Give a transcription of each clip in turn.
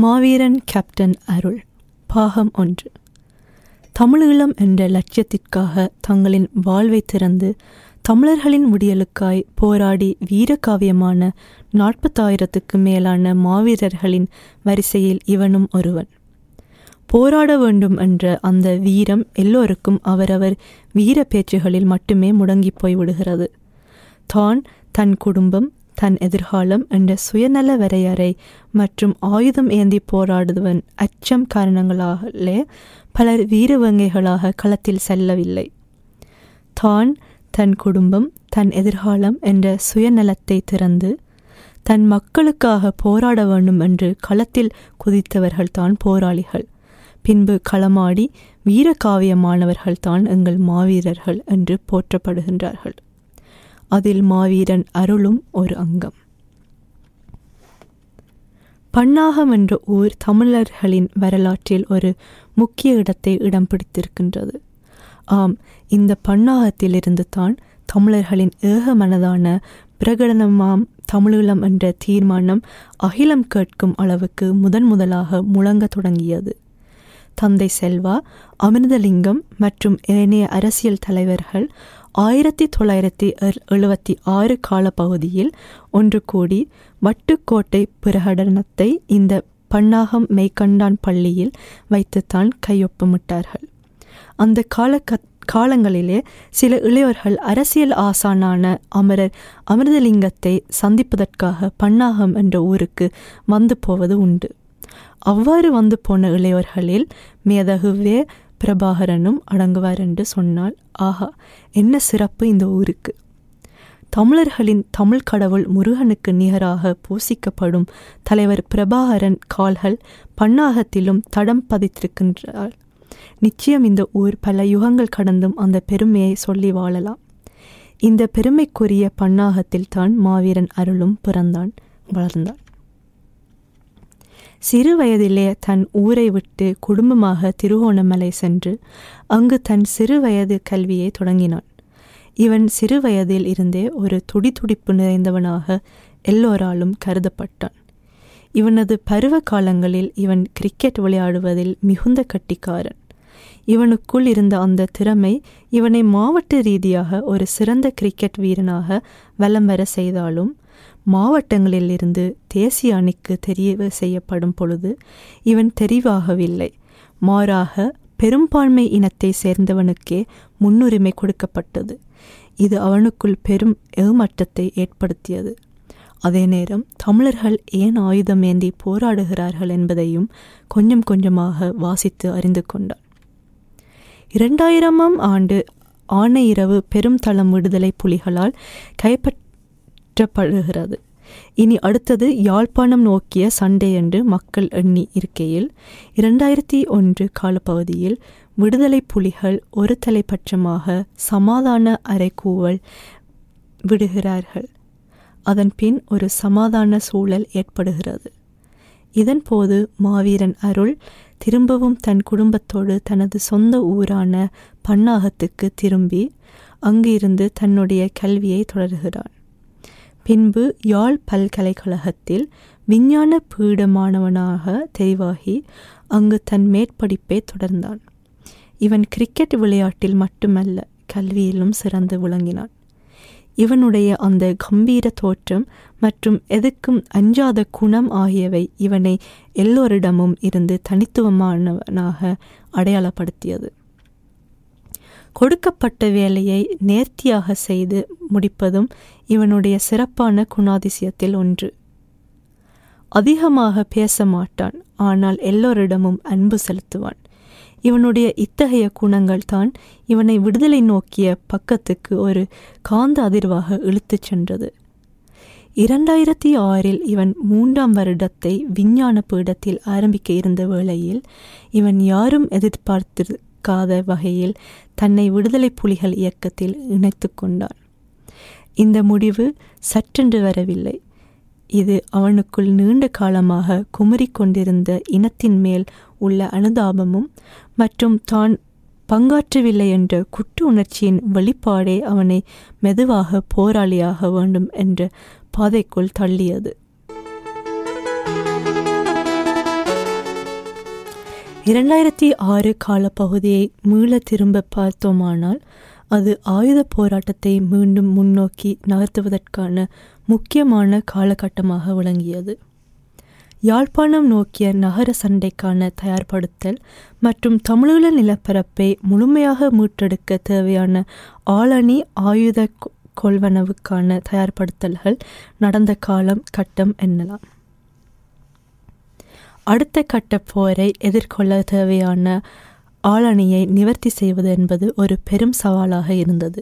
மாவீரன் captain அருள். பாகம் ஒன்று. தமிழீழம் என்ற லட்சியத்திற்காக தங்களின் வாழ்வை திறந்து தமிழர்களின் விடியலுக்காய் போராடி வீரகாவியமான நாற்பத்தாயிரத்துக்கு மேலான மாவீரர்களின் வரிசையில் இவனும் ஒருவன். போராட வேண்டும் என்ற அந்த வீரம் எல்லோருக்கும் அவரவர் வீர பேச்சுகளில் மட்டுமே முடங்கி போய்விடுகிறது. தான் தன் குடும்பம் தன் எதிர்காலம் என்ற சுயநல வரையறை மற்றும் ஆயுதம் ஏந்தி போராடுவன் அச்சம் காரணங்களாலே பலர் வீரவங்கைகளாக களத்தில் செல்லவில்லை. தான் தன் குடும்பம் தன் எதிர்காலம் என்ற சுயநலத்தை திறந்து தன் மக்களுக்காக போராட வேண்டும் என்று களத்தில் குதித்தவர்கள்தான் போராளிகள். பின்பு களமாடி வீரகாவியமானவர்கள்தான் எங்கள் மாவீரர்கள் என்று போற்றப்படுகின்றார்கள். அதில் மாவீரன் அருளும் ஒரு அங்கம். பன்னாகம் என்ற ஊர் தமிழர்களின் வரலாற்றில் ஒரு முக்கிய இடத்தை இடம் பிடித்திருக்கின்றது. ஆம் இந்த பன்னாகத்திலிருந்து தான் தமிழர்களின் ஏக மனதான பிரகடனமாம் தமிழீழம் என்ற தீர்மானம் அகிலம் கேட்கும் அளவுக்கு முதன் முதலாக முழங்க தொடங்கியது. தந்தை செல்வா அமிர்தலிங்கம் மற்றும் ஏனைய அரசியல் தலைவர்கள் ஆயிரத்தி தொள்ளாயிரத்தி எழுபத்தி ஆறு காலப்பகுதியில் ஒன்று கூடி வட்டுக்கோட்டை பிரகடனத்தை இந்த பன்னாகம் மெய்கண்டான் பள்ளியில் வைத்துத்தான் கையொப்பமிட்டார்கள். அந்த கால காலங்களிலே சில இளையவர்கள் அரசியல் ஆசானான அமரர் அமிர்தலிங்கத்தை சந்திப்பதற்காக பன்னாகம் என்ற ஊருக்கு வந்து போவது உண்டு. அவ்வாறு வந்து போன இளையோர்களில் மேதகுவே பிரபாகரனும் அடங்குவார் என்று சொன்னால் ஆஹா என்ன சிறப்பு இந்த ஊருக்கு. தமிழர்களின் தமிழ் கடவுள் முருகனுக்கு நிகராக பூசிக்கப்படும் தலைவர் பிரபாகரன் கால்கள் பன்னாகத்திலும் தடம் பதித்திருக்கின்றார் நிச்சயம் இந்த ஊர் பல யுகங்கள் கடந்தும் அந்த பெருமையை சொல்லி வாழலாம். இந்த பெருமைக்குரிய பன்னாகத்தில் தான் மாவீரன் அருளும் பிறந்தான் வளர்ந்தான். சிறு வயதிலே தன் ஊரை விட்டு குடும்பமாக திருகோணமலை சென்று அங்கு தன் சிறு வயது கல்வியை தொடங்கினான். இவன் சிறு வயதில் இருந்தே ஒரு துடிதுடிப்பு நிறைந்தவனாக எல்லோராலும் கருதப்பட்டான். இவனது பருவ காலங்களில் இவன் கிரிக்கெட் விளையாடுவதில் மிகுந்த கட்டிக்காரன். இவனுக்குள் இருந்த அந்த திறமை இவனை மாவட்ட ரீதியாக ஒரு சிறந்த கிரிக்கெட் வீரனாக வலம் வர செய்தாலும் மாவட்டங்களிலிருந்து தேசிய அணிக்கு தெரிவு செய்யப்படும் பொழுது இவன் தெரிவாகவில்லை. மாறாக பெரும்பான்மை இனத்தை சேர்ந்தவனுக்கே முன்னுரிமை கொடுக்கப்பட்டது. இது அவனுக்குள் பெரும் ஏமாற்றத்தை ஏற்படுத்தியது. அதே நேரம் தமிழர்கள் ஏன் ஆயுதம் ஏந்தி போராடுகிறார்கள் என்பதையும் கொஞ்சம் கொஞ்சமாக வாசித்து அறிந்து கொண்டான். இரண்டாயிரமாம் ஆண்டு ஆணையிரவு பெரும் தளம் விடுதலை புலிகளால் சுற்றப்படுகிறது இனி அடுத்தது யாழ்ப்பாணம் நோக்கிய சண்டை என்று மக்கள் எண்ணி இருக்கையில் இரண்டாயிரத்தி ஒன்று காலப்பகுதியில் விடுதலை புலிகள் ஒரு தலைப்பட்சமாக சமாதான அறைகூவல் விடுகிறார்கள். அதன் பின் ஒரு சமாதான சூழல் ஏற்படுகிறது. இதன்போது மாவீரன் அருள் திரும்பவும் தன் குடும்பத்தோடு தனது சொந்த ஊரான பன்னாகத்துக்கு திரும்பி அங்கிருந்து தன்னுடைய கல்வியை தொடர்கிறான். பின்பு யாழ் பல்கலைக்கழகத்தில் விஞ்ஞான பீடமானவனாக தெரிவாகி அங்கு தன் மேற்படிப்பை தொடர்ந்தான். இவன் கிரிக்கெட் விளையாட்டில் மட்டுமல்ல கல்வியிலும் சிறந்து விளங்கினான். இவனுடைய அந்த கம்பீர தோற்றம் மற்றும் எதுக்கும் அஞ்சாத குணம் ஆகியவை இவனை எல்லோரிடமும் இருந்து தனித்துவமானவனாக அடையாளப்படுத்தியது. கொடுக்கப்பட்ட வேலையை நேர்த்தியாக செய்து முடிப்பதும் இவனுடைய சிறப்பான குணாதிசயத்தில் ஒன்று. அதிகமாக பேச மாட்டான் ஆனால் எல்லோரிடமும் அன்பு செலுத்துவான். இவனுடைய இத்தகைய குணங்கள் தான் இவனை விடுதலை நோக்கிய பக்கத்துக்கு ஒரு காந்த அதிர்வாக இழுத்துச் சென்றது. இரண்டாயிரத்தி ஆறில் இவன் மூன்றாம் வருடத்தை விஞ்ஞான பீடத்தில் ஆரம்பிக்க இருந்த வேளையில் இவன் யாரும் எதிர்பார்த்திருக்காத வகையில் தன்னை விடுதலை புலிகள் இயக்கத்தில் இணைத்து கொண்டான் இந்த முடிவு சற்றென்று வரவில்லை. இது அவனுக்குள் நீண்ட காலமாக குமரிக் கொண்டிருந்த இனத்தின் மேல் உள்ள அனுதாபமும் மற்றும் தான் பங்காற்றவில்லை என்ற குற்ற உணர்ச்சியின் வெளிப்பாடே அவனை மெதுவாக போராளியாக வேண்டும் என்ற பாதைக்குள் தள்ளியது. இரண்டாயிரத்தி ஆறு காலப்பகுதியை மீள திரும்ப பார்த்தோமானால் அது ஆயுத போராட்டத்தை மீண்டும் முன்னோக்கி நகர்த்துவதற்கான முக்கியமான காலகட்டமாக விளங்கியது. யாழ்ப்பாணம் நோக்கிய நகர சண்டைக்கான தயார்படுத்தல் மற்றும் தமிழீழ நிலப்பரப்பை முழுமையாக மீட்டெடுக்க தேவையான ஆளணி ஆயுத கொள்வனவுக்கான தயார்படுத்தல்கள் நடந்த காலம் கட்டம் என்னலாம். அடுத்த கட்ட போரை எதிர்கொள்ள தேவையான ஆளணியை நிவர்த்தி செய்வது என்பது ஒரு பெரும் சவாலாக இருந்தது.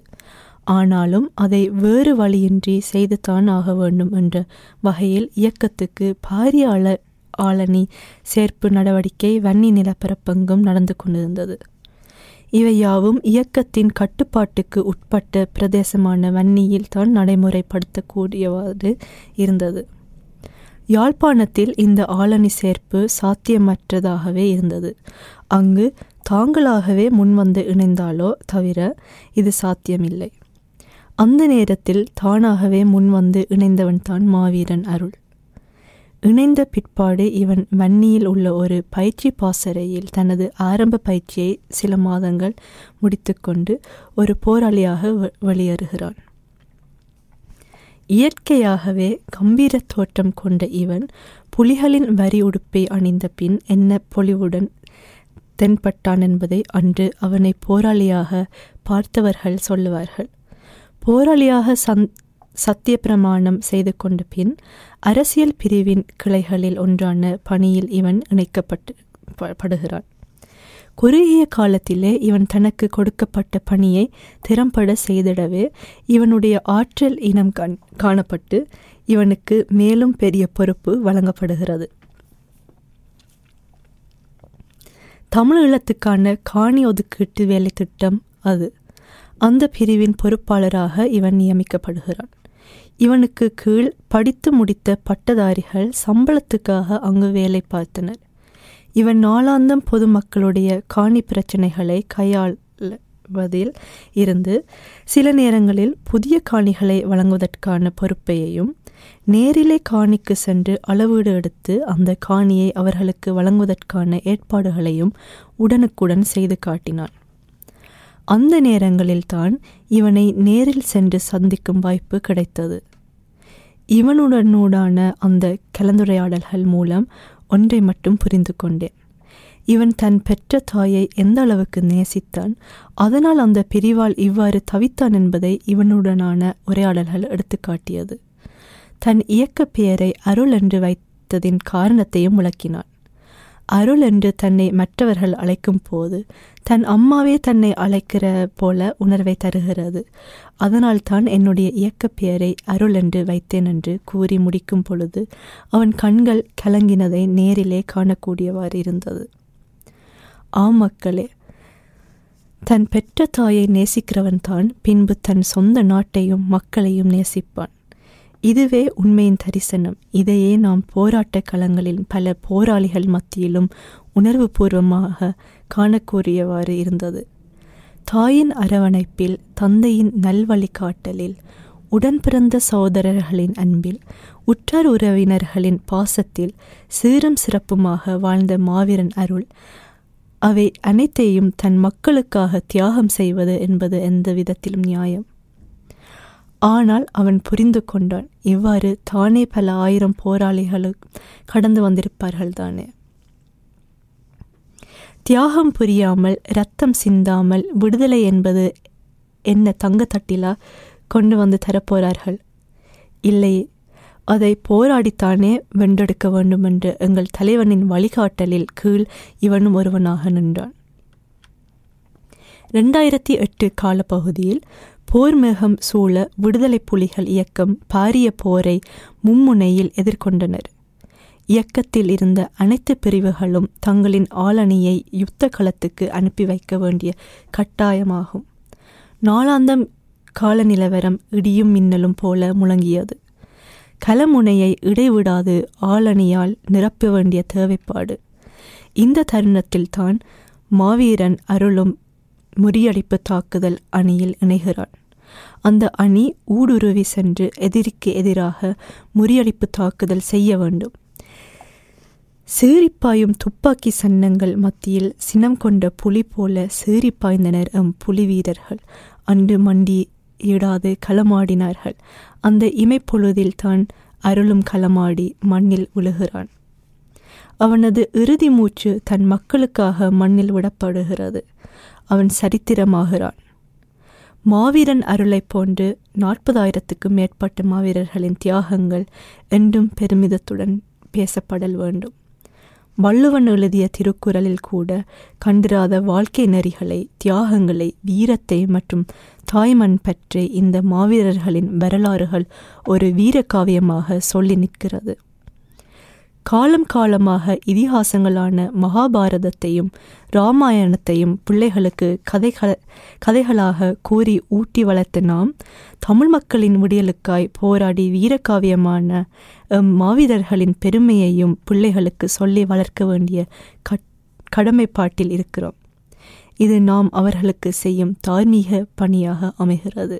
ஆனாலும் அதை வேறு வழியின்றி செய்துதான் ஆக வேண்டும் என்ற வகையில் இயக்கத்துக்கு பாரிய ஆள ஆளணி சேர்ப்பு நடவடிக்கை வன்னி நிலப்பரப்பெங்கும் நடந்து கொண்டிருந்தது. இவை யாவும் இயக்கத்தின் கட்டுப்பாட்டுக்கு உட்பட்ட பிரதேசமான வன்னியில் தான் நடைமுறைப்படுத்தக்கூடியவாறு இருந்தது. யாழ்ப்பாணத்தில் இந்த ஆளணி சேர்ப்பு சாத்தியமற்றதாகவே இருந்தது. அங்கு தாங்களாகவே முன்வந்து இணைந்தாலோ தவிர இது சாத்தியமில்லை. அந்த நேரத்தில் தானாகவே முன்வந்து இணைந்தவன்தான் மாவீரன் அருள். இணைந்த பிற்பாடு இவன் வன்னியில் உள்ள ஒரு பயிற்சி பாசறையில் தனது ஆரம்ப பயிற்சியை சில மாதங்கள் முடித்துக்கொண்டு ஒரு போராளியாக வெளியேறுகிறான். இயற்கையாகவே கம்பீர தோற்றம் கொண்ட இவன் புலிகளின் வரி உடுப்பை அணிந்த பின் என்ன பொலிவுடன் தென்பட்டான் என்பதை அன்று அவனை போராளியாக பார்த்தவர்கள் சொல்லுவார்கள். போராளியாக சந் சத்திய பிரமாணம் செய்து கொண்ட பின் அரசியல் பிரிவின் கிளைகளில் ஒன்றான பணியில் இவன் இணைக்கப்பட்டு படுகிறான். குறுகிய காலத்திலே இவன் தனக்கு கொடுக்கப்பட்ட பணியை திறம்பட செய்திடவே இவனுடைய ஆற்றல் இனம் கண் காணப்பட்டு இவனுக்கு மேலும் பெரிய பொறுப்பு வழங்கப்படுகிறது. தமிழீழத்துக்கான காணி ஒதுக்கீட்டு வேலை திட்டம் அது. அந்த பிரிவின் பொறுப்பாளராக இவன் நியமிக்கப்படுகிறான். இவனுக்கு கீழ் படித்து முடித்த பட்டதாரிகள் சம்பளத்துக்காக அங்கு வேலை பார்த்தனர். இவன் நாளாந்தம் பொதுமக்களுடைய காணி பிரச்சனைகளை கையாள்வதில் இருந்து சில நேரங்களில் புதிய காணிகளை வழங்குவதற்கான பொறுப்பையும் நேரிலே காணிக்கு சென்று அளவீடு எடுத்து அந்த காணியை அவர்களுக்கு வழங்குவதற்கான ஏற்பாடுகளையும் உடனுக்குடன் செய்து காட்டினான். அந்த நேரங்களில்தான் இவனை நேரில் சென்று சந்திக்கும் வாய்ப்பு கிடைத்தது. இவனுடனூடான அந்த கலந்துரையாடல்கள் மூலம் ஒன்றை மட்டும் புரிந்து கொண்டேன் இவன் தன் பெற்ற தாயை எந்த அளவுக்கு நேசித்தான் அதனால் அந்த பிரிவால் இவ்வாறு தவித்தான் என்பதை இவனுடனான உரையாடல்கள் எடுத்துக்காட்டியது. தன் இயக்க பெயரை அருள் என்று வைத்ததின் காரணத்தையும் விளக்கினான். அருள் என்று தன்னை மற்றவர்கள் அழைக்கும் போது தன் அம்மாவே தன்னை அழைக்கிற போல உணர்வை தருகிறது. அதனால் தான் என்னுடைய இயக்க பெயரை அருள் என்று வைத்தேன் என்று கூறி முடிக்கும் பொழுது அவன் கண்கள் கலங்கினதை நேரிலே காணக்கூடியவாறு இருந்தது. ஆம் மக்களே தன் பெற்ற தாயை நேசிக்கிறவன் தான் பின்பு தன் சொந்த நாட்டையும் மக்களையும் நேசிப்பான். இதுவே உண்மையின் தரிசனம். இதையே நாம் போராட்ட களங்களில் பல போராளிகள் மத்தியிலும் உணர்வுபூர்வமாக காணக்கூடியவாறு இருந்தது. தாயின் அரவணைப்பில் தந்தையின் நல்வழிகாட்டலில் உடன் பிறந்த சகோதரர்களின் அன்பில் உற்றார் உறவினர்களின் பாசத்தில் சீரும் சிறப்புமாக வாழ்ந்த மாவீரன் அருள் அவை அனைத்தையும் தன் மக்களுக்காக தியாகம் செய்வது என்பது எந்த விதத்திலும் நியாயம். ஆனால் அவன் புரிந்து கொண்டான். இவ்வாறு தானே பல ஆயிரம் போராளிகளும் கடந்து வந்திருப்பார்கள் தானே. தியாகம் புரியாமல் ரத்தம் சிந்தாமல் விடுதலை என்பது என்ன தங்கத்தட்டிலா கொண்டு வந்து தரப்போறார்கள்? இல்லையே அதை போராடித்தானே வென்றெடுக்க வேண்டும் என்று எங்கள் தலைவனின் வழிகாட்டலில் கீழ் இவனும் ஒருவனாக நின்றான். ரெண்டாயிரத்தி எட்டு காலப்பகுதியில் போர் மேகம் சூழ விடுதலை புலிகள் இயக்கம் பாரிய போரை மும்முனையில் எதிர்கொண்டனர். இயக்கத்தில் இருந்த அனைத்து பிரிவுகளும் தங்களின் ஆளணியை யுத்த களத்துக்கு அனுப்பி வைக்க வேண்டிய கட்டாயமாகும். நாளாந்தம் கால நிலவரம் இடியும் மின்னலும் போல முழங்கியது. கலமுனையை இடைவிடாது ஆளணியால் நிரப்ப வேண்டிய தேவைப்பாடு. இந்த தருணத்தில்தான் மாவீரன் அருளும் முறியடிப்பு தாக்குதல் அணியில் இணைகிறான். அந்த அணி ஊடுருவி சென்று எதிரிக்கு எதிராக முறியடிப்பு தாக்குதல் செய்ய வேண்டும். சீறிப்பாயும் துப்பாக்கி சன்னங்கள் மத்தியில் சினம் கொண்ட புலி போல சீறிப்பாய்ந்தனர் எம் புலி வீரர்கள். அன்று மண்டி இடாது களமாடினார்கள். அந்த இமைப்பொழுதில் தான் அருளும் களமாடி மண்ணில் உழுகிறான். அவனது இறுதி மூச்சு தன் மக்களுக்காக மண்ணில் விடப்படுகிறது. அவன் சரித்திரமாகிறான். மாவீரன் அருளைப் போன்று நாற்பதாயிரத்துக்கும் மேற்பட்ட மாவீரர்களின் தியாகங்கள் என்றும் பெருமிதத்துடன் பேசப்படல் வேண்டும். வள்ளுவன் எழுதிய திருக்குறளில் கூட கண்டிராத வாழ்க்கை நெறிகளை தியாகங்களை வீரத்தை மற்றும் தாய்மண் பற்றி இந்த மாவீரர்களின் வரலாறுகள் ஒரு வீரகாவியமாக சொல்லி நிற்கிறது. காலம் காலமாக இதிகாசங்களான மகாபாரதத்தையும் ராமாயணத்தையும் பிள்ளைகளுக்கு கதைகள கதைகளாக கூறி ஊட்டி வளர்த்த நாம் தமிழ் மக்களின் விடியலுக்காய் போராடி வீரகாவியமான எம் மாவீரர்களின் பெருமையையும் பிள்ளைகளுக்கு சொல்லி வளர்க்க வேண்டிய கட் கடமைப்பாட்டில் இருக்கிறோம். இது நாம் அவர்களுக்கு செய்யும் தார்மீக பணியாக அமைகிறது.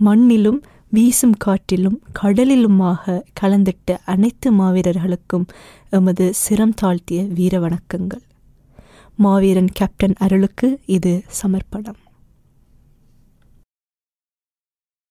மண்ணிலும் வீசும் காற்றிலும் கடலிலுமாக கலந்திட்ட அனைத்து மாவீரர்களுக்கும் எமது சிரம் தாழ்த்திய வீர வணக்கங்கள். மாவீரன் கேப்டன் அருளுக்கு இது சமர்ப்பணம்.